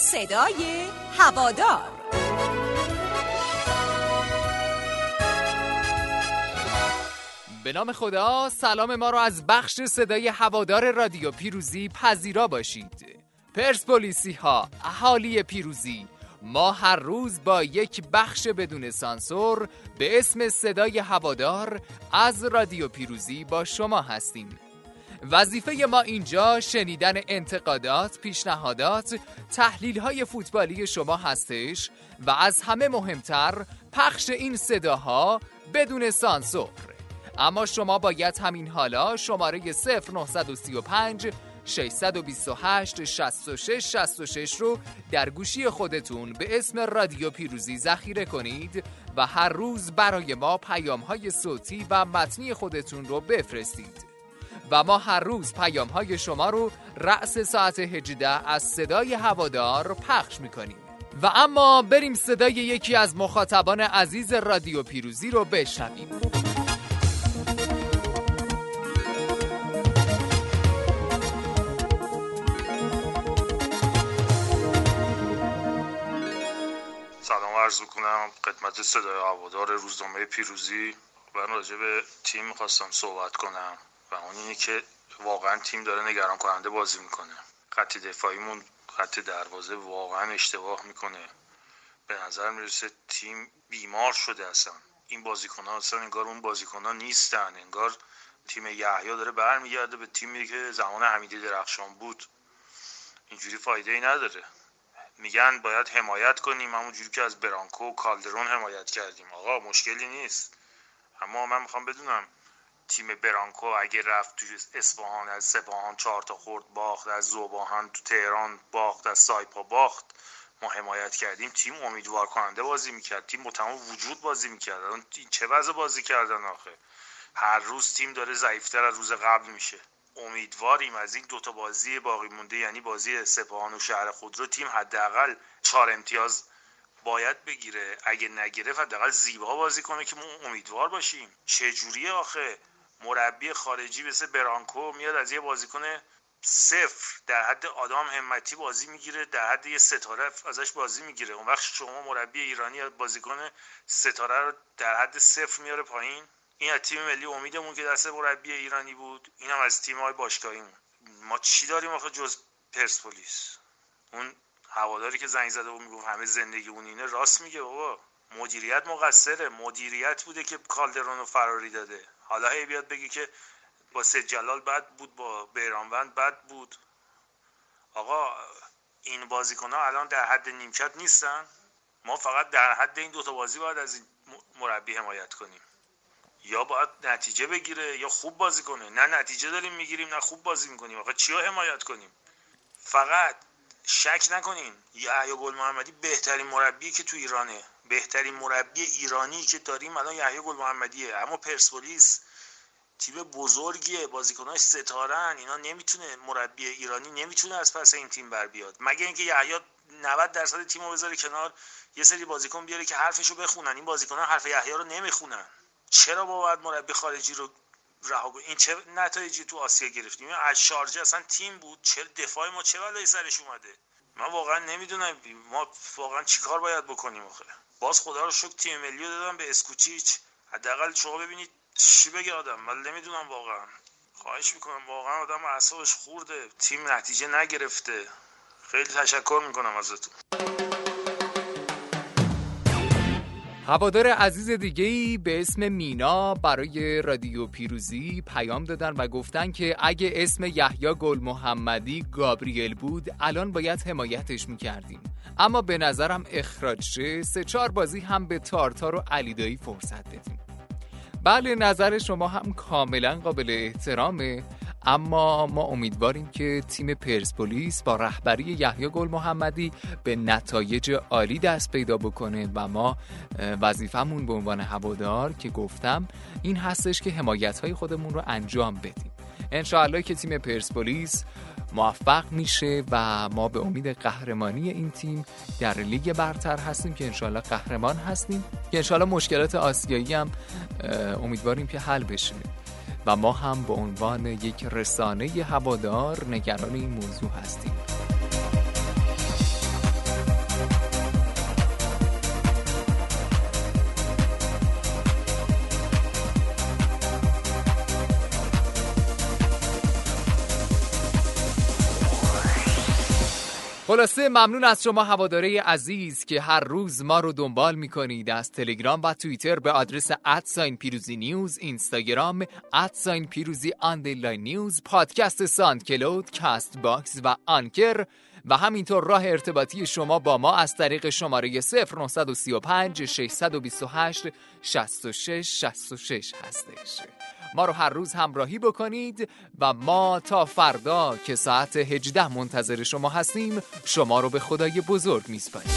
صدای هوادار. به نام خدا سلام ما رو از بخش صدای هوادار رادیو پیروزی پذیرا باشید. پرسپولیسی ها اهالی پیروزی ما هر روز با یک بخش بدون سانسور به اسم صدای هوادار از رادیو پیروزی با شما هستیم. وظیفه ما اینجا شنیدن انتقادات، پیشنهادات، تحلیل های فوتبالی شما هستش و از همه مهمتر پخش این صداها بدون سانسور. اما شما باید همین حالا شماره 0935 628 66 66 رو در گوشی خودتون به اسم رادیو پیروزی ذخیره کنید و هر روز برای ما پیام های صوتی و متنی خودتون رو بفرستید. و ما هر روز پیام های شما رو رأس ساعت 18 از صدای هوادار پخش می‌کنیم. و اما بریم صدای یکی از مخاطبان عزیز رادیو پیروزی رو بشنویم. سلام عرض کنم خدمت صدای هوادار روزنامه پیروزی. من راجع به تیم می‌خواستم صحبت کنم. و اون اینه که واقعا تیم داره نگران کننده بازی می‌کنه. خط دفاعیمون خط دروازه واقعا اشتباه می‌کنه. به نظر می‌رسه تیم بیمار شده اصلا. این بازیکن ها اصلا انگار اون بازیکن ها نیستن. انگار تیم یحیی داره برمیگرده به تیمی که زمان حمیدی درخشان بود. اینجوری فایده ای نداره. میگن باید حمایت کنیم. همونجوری که از برانکو و کالدرون حمایت کردیم. آقا مشکلی نیست. اما من می‌خوام بدونم تیم برانکو اگه رفت توی اصفهان از سپاهان چهار تا خورد باخت از زوباهن تو تهران باخت از سایپا باخت. ما حمایت کردیم. تیم امیدوار کننده بازی می‌کرد. تیم با وجود بازی می‌کرد. این چه وضع بازی کردن آخه؟ هر روز تیم داره ضعیفتر از روز قبل میشه. امیدواریم از این دوتا بازی باقی مونده یعنی بازی سپاهان و شهر خودرو تیم حداقل چهار امتیاز باید بگیره. اگه نگرفت حداقل زیبا بازی کنه که ما امیدوار باشیم. چه جوریه آخه؟ مربی خارجی مثل برانکو میاد از یه بازیکن صفر در حد آدام همتی بازی می‌گیره در حد یه ستاره ازش بازی می‌گیره. اون وقت شما مربی ایرانی بازیکن ستاره رو در حد صفر میاره پایین. این از تیم ملی امیدمون که دست مربی ایرانی بود. این از تیم های باشگاهیمون. ما چی داریم آخه جز پرسپولیس؟ اون هواداری که زنگ زده و می‌گفت همه زندگی اون اینه راست میگه بابا. مدیریت مقصره. مدیریت بوده که کالدرون رو فراری داده. حالا هی بیاد بگی که با سید جلال بد بود با بیرانوند بد بود. آقا این بازیکن ها الان در حد نیمکت نیستن. ما فقط در حد این دوتا بازی باید از این مربی حمایت کنیم. یا باید نتیجه بگیره یا خوب بازی کنه. نه نتیجه داریم می‌گیریم نه خوب بازی می‌کنیم. آقا چیا حمایت کنیم؟ فقط شک نکنین یحیی گل محمدی بهترین مربی که تو ایرانه. بهترین مربی ایرانی که داریم الان یحیی گل محمدیه اما پرسپولیس تیم بزرگیه بازیکناش ستارن اینا نمی‌تونه مربی ایرانی نمی‌تونه از پس این تیم بر بیاد. مگه اینکه یحیی 90 درصد تیمو بذاره کنار یه سری بازیکن بیاره که حرفشو بخونن. این بازیکنان حرف یحیی رو نمی‌خونن. چرا با باید مربی خارجی رو رها این چه نتایجی تو آسیا گرفتیم؟ از شارجه اصلا تیم بود. چه دفاع ما چه بلایی سرش اومده؟ من واقعا نمی‌دونم. ما واقعا چیکار باید بکنیم آخه؟ باز خدا رو شکر تیم ملی رو دادم به اسکوچیچ. حداقل شما ببینید چی بگه آدم. من نمی‌دونم واقعا. خواهش می‌کنم. واقعا آدم اعصابش خورده. تیم نتیجه نگرفته. خیلی تشکر می‌کنم ازتون. هوادار عزیز دیگه ای به اسم مینا برای رادیو پیروزی پیام دادن و گفتن که اگه اسم یحیی گل محمدی گابریل بود الان باید حمایتش می‌کردیم. اما به نظرم اخراج شه سه چهار بازی هم به تارتار و علیدایی فرصت بدیم بله نظر شما هم کاملا قابل احترامه. اما ما امیدواریم که تیم پرسپولیس با رهبری یحیی گل محمدی به نتایج عالی دست پیدا بکنه و ما وظیفمون به عنوان هوادار که گفتم این هستش که حمایت های خودمون رو انجام بدیم. انشاءالله که تیم پرسپولیس موفق میشه و ما به امید قهرمانی این تیم در لیگ برتر هستیم که انشالله قهرمان هستیم. که انشالله مشکلات آسیایی هم امیدواریم که حل بشه. و ما هم به عنوان یک رسانه هوادار نگران این موضوع هستیم. خلاصه ممنون از شما هواداره عزیز که هر روز ما رو دنبال می‌کنید. از تلگرام و توییتر به آدرس at sign پیروزی نیوز اینستاگرام at sign پیروزی underline نیوز پادکست ساند کلود کاست باکس و آنکر و همینطور راه ارتباطی شما با ما از طریق شماره 0935 628 66 66 هستش. ما رو هر روز همراهی بکنید و ما تا فردا که ساعت 18 منتظر شما هستیم شما رو به خدای بزرگ میسپاریم.